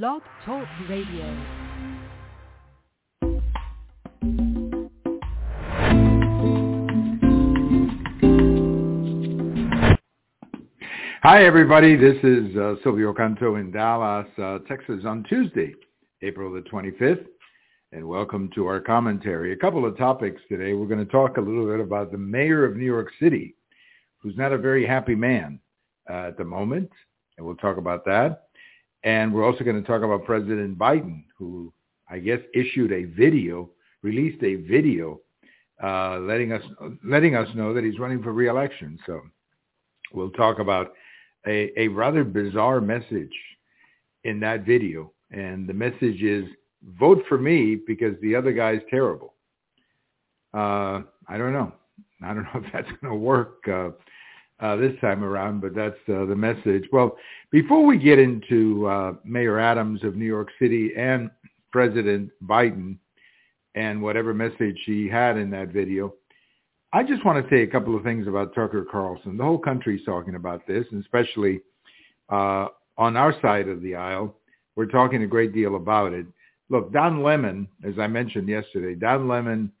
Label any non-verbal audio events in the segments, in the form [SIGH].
Blog Talk Radio. Hi, everybody. This is uh, Silvio Canto in Dallas, uh, Texas on Tuesday, April the 25th. And welcome to our commentary. A couple of topics today. We're going to talk a little bit about the mayor of New York City, who's not a very happy man uh, at the moment. And we'll talk about that. And we're also going to talk about President Biden, who I guess issued a video, released a video, uh, letting us letting us know that he's running for reelection. So we'll talk about a, a rather bizarre message in that video. And the message is vote for me because the other guy's terrible. Uh, I don't know. I don't [LAUGHS] know if that's going to work uh, uh, this time around, but that's uh, the message. Well, before we get into uh, Mayor Adams of New York City and President Biden and whatever message he had in that video, I just want to say a couple of things about Tucker Carlson. The whole country's talking about this, and especially uh, on our side of the aisle, we're talking a great deal about it. Look, Don Lemon, as I mentioned yesterday, Don Lemon,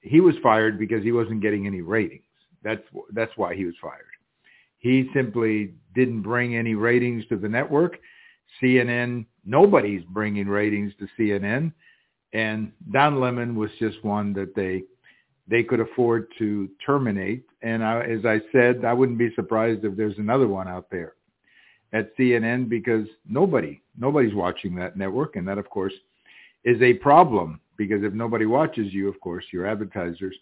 he was fired because he wasn't getting any ratings. That's that's why he was fired. He simply didn't bring any ratings to the network. CNN, nobody's bringing ratings to CNN, and Don Lemon was just one that they they could afford to terminate. And I, as I said, I wouldn't be surprised if there's another one out there at CNN because nobody, nobody's watching that network. And that, of course, is a problem because if nobody watches you, of course, your advertisers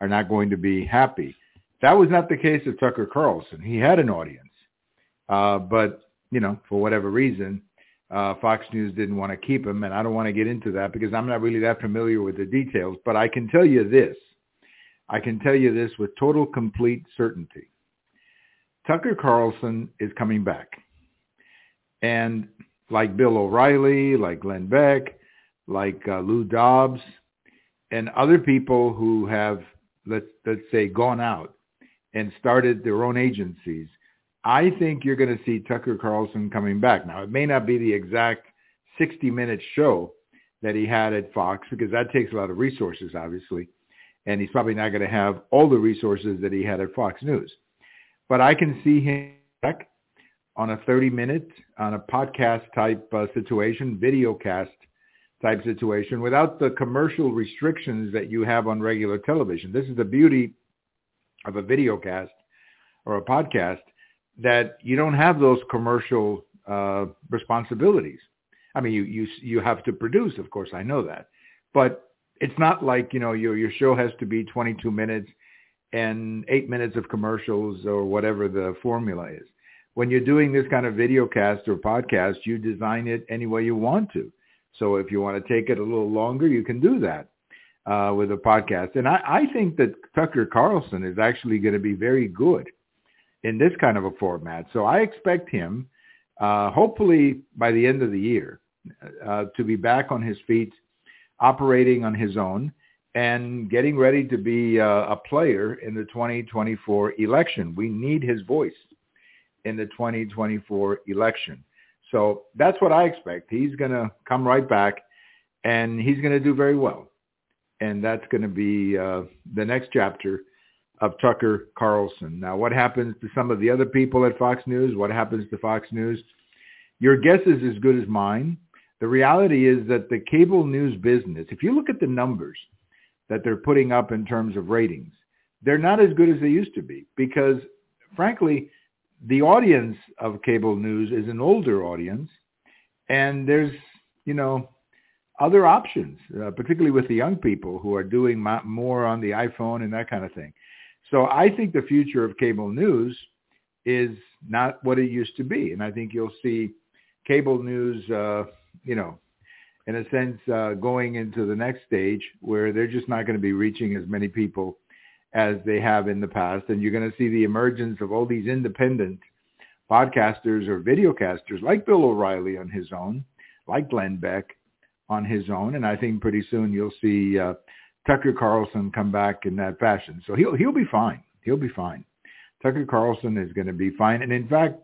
are not going to be happy. That was not the case of Tucker Carlson. He had an audience. Uh, but, you know, for whatever reason, uh, Fox News didn't want to keep him. And I don't want to get into that because I'm not really that familiar with the details. But I can tell you this I can tell you this with total complete certainty. Tucker Carlson is coming back. And like Bill O'Reilly, like Glenn Beck, like uh, Lou Dobbs, and other people who have, let's, let's say, gone out and started their own agencies, I think you're going to see Tucker Carlson coming back. Now, it may not be the exact 60-minute show that he had at Fox because that takes a lot of resources, obviously and he's probably not going to have all the resources that he had at Fox News. But I can see him back on a 30-minute, on a podcast type uh, situation, video cast type situation, without the commercial restrictions that you have on regular television. This is the beauty of a video cast or a podcast that you don't have those commercial uh, responsibilities. I mean, you, you, you have to produce, of course, I know that. But it's not like, you know, your, your show has to be 22 minutes and eight minutes of commercials or whatever the formula is. When you're doing this kind of video cast or podcast, you design it any way you want to. So if you want to take it a little longer, you can do that uh, with a podcast. And I, I think that Tucker Carlson is actually going to be very good in this kind of a format. So I expect him, uh, hopefully by the end of the year, uh, to be back on his feet operating on his own and getting ready to be a, a player in the 2024 election. We need his voice in the 2024 election. So that's what I expect. He's going to come right back and he's going to do very well. And that's going to be uh, the next chapter of Tucker Carlson. Now, what happens to some of the other people at Fox News? What happens to Fox News? Your guess is as good as mine. The reality is that the cable news business, if you look at the numbers that they're putting up in terms of ratings, they're not as good as they used to be because, frankly, the audience of cable news is an older audience, and there's, you know, other options, uh, particularly with the young people who are doing more on the iPhone and that kind of thing. So I think the future of cable news is not what it used to be, and I think you'll see cable news uh, you know, in a sense, uh, going into the next stage where they're just not going to be reaching as many people as they have in the past. And you're going to see the emergence of all these independent podcasters or videocasters like Bill O'Reilly on his own, like Glenn Beck on his own. And I think pretty soon you'll see uh, Tucker Carlson come back in that fashion. So he'll, he'll be fine. He'll be fine. Tucker Carlson is going to be fine. And in fact,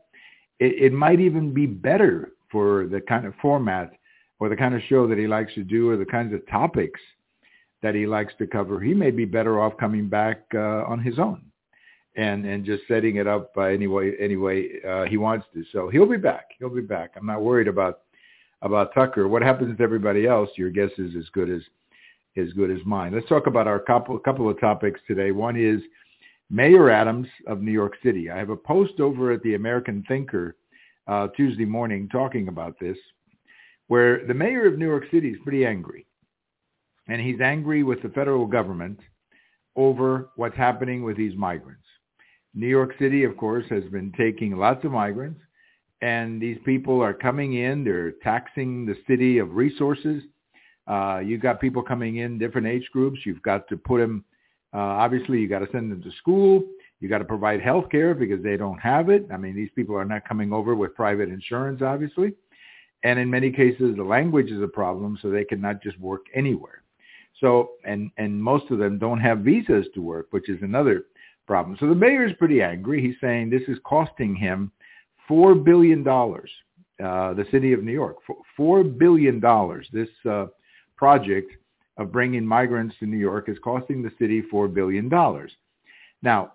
it, it might even be better for the kind of format or the kind of show that he likes to do or the kinds of topics that he likes to cover, he may be better off coming back uh, on his own and and just setting it up uh, any way any way uh, he wants to. So he'll be back. He'll be back. I'm not worried about about Tucker. What happens to everybody else? Your guess is as good as as good as mine. Let's talk about our couple couple of topics today. One is Mayor Adams of New York City. I have a post over at the American Thinker uh, Tuesday morning talking about this, where the mayor of New York City is pretty angry, and he's angry with the federal government over what's happening with these migrants. New York City, of course, has been taking lots of migrants, and these people are coming in. They're taxing the city of resources. Uh, you've got people coming in, different age groups. You've got to put them, uh, obviously, you got to send them to school. You got to provide health care because they don't have it. I mean, these people are not coming over with private insurance, obviously. And in many cases, the language is a problem, so they cannot just work anywhere. So, and, and most of them don't have visas to work, which is another problem. So the mayor is pretty angry. He's saying this is costing him $4 billion, uh, the city of New York, $4 billion. This uh, project of bringing migrants to New York is costing the city $4 billion. Now,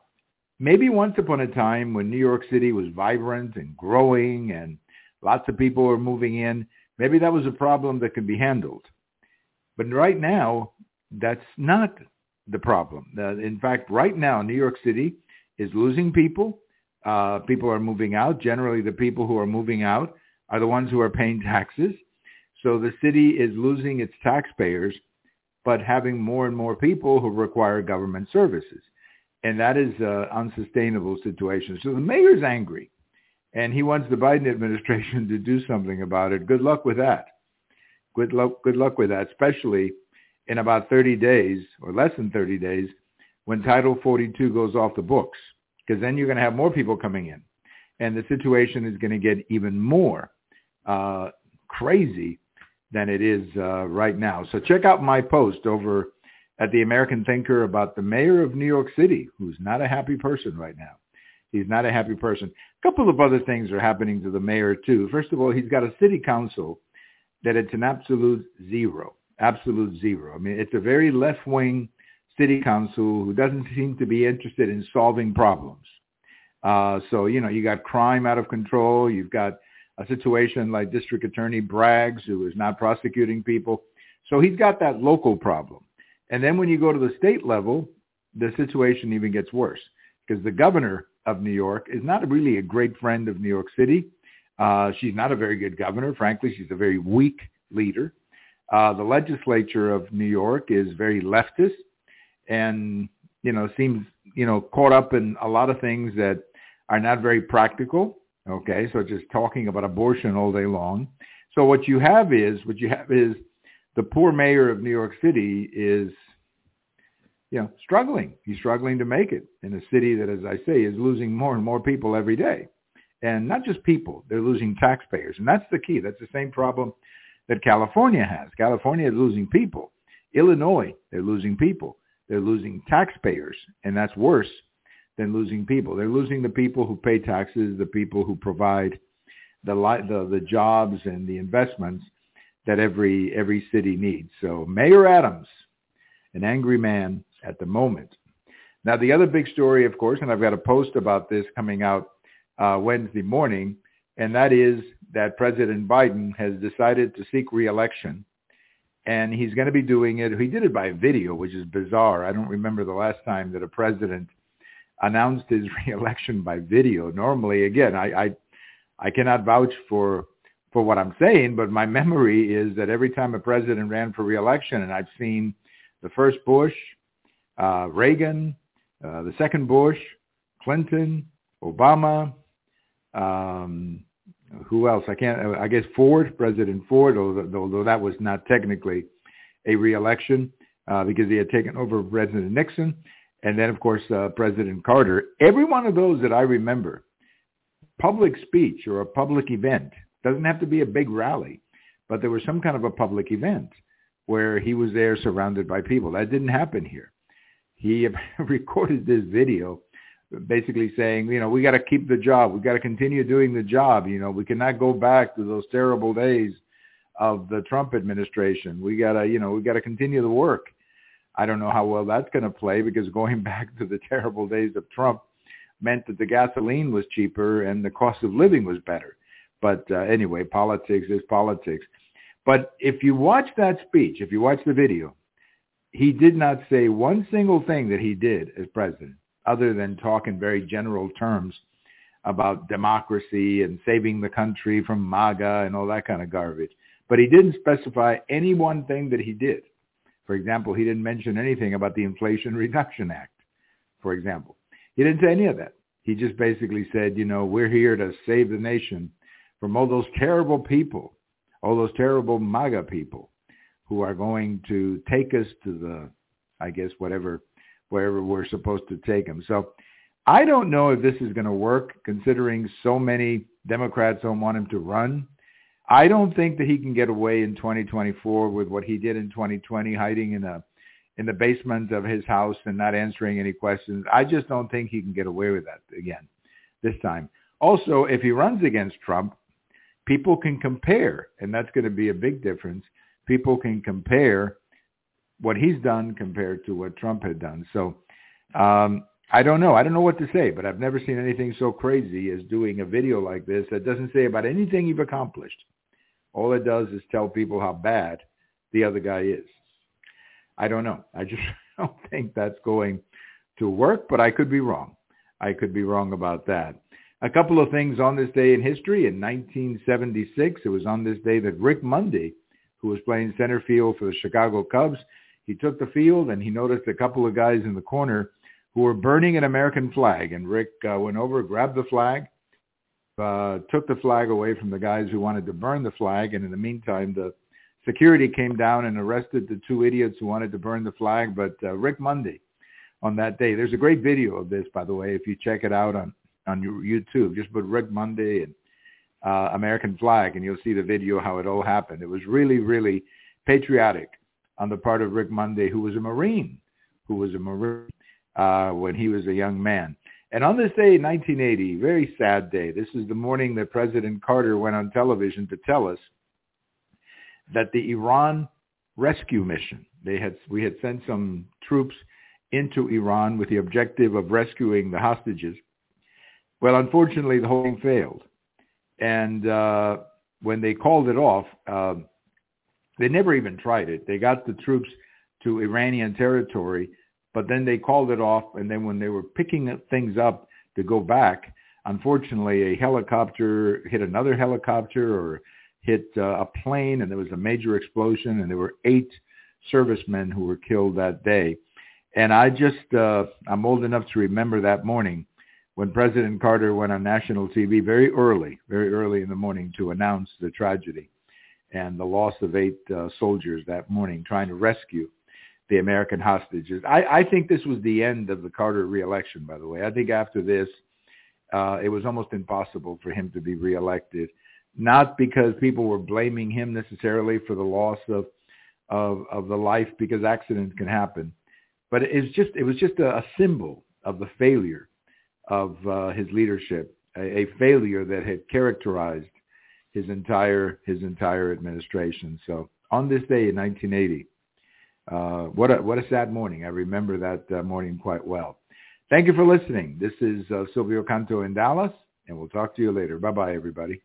maybe once upon a time when New York City was vibrant and growing and lots of people were moving in, maybe that was a problem that could be handled. But right now, that's not the problem. Uh, in fact, right now, New York City is losing people. Uh, people are moving out. Generally, the people who are moving out are the ones who are paying [LAUGHS] taxes. So the city is losing its taxpayers, but having more and more people who require government services. And that is an unsustainable situation. So the mayor's angry, and he wants the Biden [LAUGHS] administration to do something about it. Good luck with that. Good luck, good luck with that, especially in about 30 days or less than 30 days when Title 42 goes off the books, because then you're going to have more people coming in. And the situation is going to get even more uh, crazy than it is uh, right now. So check out my post over at the American Thinker about the mayor of New York City, who's not a happy person right now. He's not a happy person. A couple of other things are happening to the mayor too. First of all, he's got a city council that it's an absolute zero absolute zero. I mean, it's a very left-wing city council who doesn't seem to be interested in solving problems. Uh, so, you know, you got crime out of control. You've got a situation like District Attorney Braggs, who is not prosecuting people. So he's got that local problem. And then when you go to the state level, the situation even gets worse because the governor of New York is not really a great friend of New York City. Uh, she's not a very good governor. Frankly, she's a very weak leader. Uh, the legislature of New York is very leftist and, you know, seems, you know, caught up in a lot of things that are not very practical. Okay, so just talking about abortion all day long. So what you have is, what you have is the poor mayor of New York City is, you know, struggling. He's struggling to make it in a city that, as I say, is losing more and more people every day. And not just people, they're losing taxpayers. And that's the key. That's the same problem that California has. California is losing people. Illinois, they're losing people. They're losing taxpayers, and that's worse than losing people. They're losing the people who pay taxes, the people who provide the the, the jobs and the investments that every every city needs. So Mayor Adams, an angry man at the moment. Now the other big story, of course, and I've got a post about this coming out uh, Wednesday morning, and that is that President Biden has decided to seek reelection, and he's going to be doing it. He did it by video, which is bizarre. I don't remember the last time that a president announced his [LAUGHS] reelection by video. Normally, again, I I, I cannot vouch for for what I'm saying, but my [LAUGHS] memory is that every time a president ran for reelection, and I've seen the first Bush, uh, Reagan, uh, the second Bush, Clinton, Obama, um, who else? I can't. I guess Ford, President Ford, although, that was not technically a reelection uh, because he had taken over President Nixon, and then of course uh, President Carter. Every one of those that I remember, public speech or a public event doesn't have to be a big rally, but there was some kind of a public event where he was there surrounded by people. That didn't happen here. He [LAUGHS] recorded this video basically saying, you know, we got to keep the job. We got to continue doing the job. You know, we cannot go back to those terrible days of the Trump administration. We got to, you know, we got to continue the work. I don't know how well that's going to play because going [LAUGHS] back to the terrible days of Trump meant that the gasoline was cheaper and the cost of living was better. But uh, anyway, politics is politics. But if you watch that speech, if you watch the video, he did not say one single thing that he did as president other than talk in very general terms about democracy and saving the country from MAGA and all that kind of garbage. But he didn't specify any one thing that he did. For example, he didn't mention anything about the Inflation Reduction Act, for example. He didn't say any of that. He just basically said, you know, we're here to save the nation from all those terrible people, all those terrible MAGA people who are going to take us to the, I guess, whatever, wherever we're supposed to take them. So I don't know if this is going to work considering so many Democrats don't want him to run. I don't think that he can get away in 2024 with what he did in 2020, hiding in a in the basement of his house and not answering any questions. I just don't think he can get away with that again this time. Also, if he runs against Trump, people can compare, and that's going to be a big difference. People can compare what he's done compared to what Trump had done. So um, I don't know. I don't know what to say, but I've never seen anything so crazy as doing a video like this that doesn't say about anything you've accomplished. All it does is tell people how bad the other guy is. I don't know. I just [LAUGHS] don't think that's going to work, but I could be wrong. I could be wrong about that. A couple of things on this day in history. In 1976, it was on this day that Rick Monday, who was playing center field for the Chicago Cubs, he took the field and he noticed a couple of guys in the corner who were burning an American flag. And Rick uh, went over, grabbed the flag, uh, took the flag away from the guys who wanted to burn the flag. And in the meantime, the security came down and arrested the two idiots who wanted to burn the flag. But uh, Rick Monday on that day, there's a great video of this, by the way, if you check it out on, on YouTube. Just put Rick Monday and uh, American flag and you'll see the video how it all happened. It was really, really patriotic on the part of Rick Monday, who was a Marine, who was a Marine uh, when he was a young man. And on this day, 1980, very sad day, this is the morning that President Carter went on television to tell us that the Iran rescue mission, they had, we had sent some troops into Iran with the objective of rescuing the hostages. Well, unfortunately, the whole thing failed. And uh, when they called it off, uh, they never even tried it. They got the troops to Iranian territory but then they called it off. And then when they were picking things up to go back, unfortunately, a helicopter hit another helicopter or hit uh, a plane, and there was a major explosion, and there were eight servicemen who were killed that day. And I just, uh, I'm old enough to remember that morning when President Carter went on national TV very early, very early in the morning to announce the tragedy and the loss of eight uh, soldiers that morning trying to rescue the American hostages. I, I think this was the end of the Carter reelection, by the way. I think after this, uh, it was almost impossible for him to be reelected, not because people were blaming him necessarily for the loss of of, of the life, because accidents can happen, but it's just it was just a, a symbol of the failure of uh, his leadership, a, a failure that had characterized his entire his entire administration. So on this day in 1980, uh, what a what a sad morning. I remember that uh, morning quite well. Thank you for listening. This is uh, Silvio Canto in Dallas, and we'll talk to you later. Bye bye, everybody.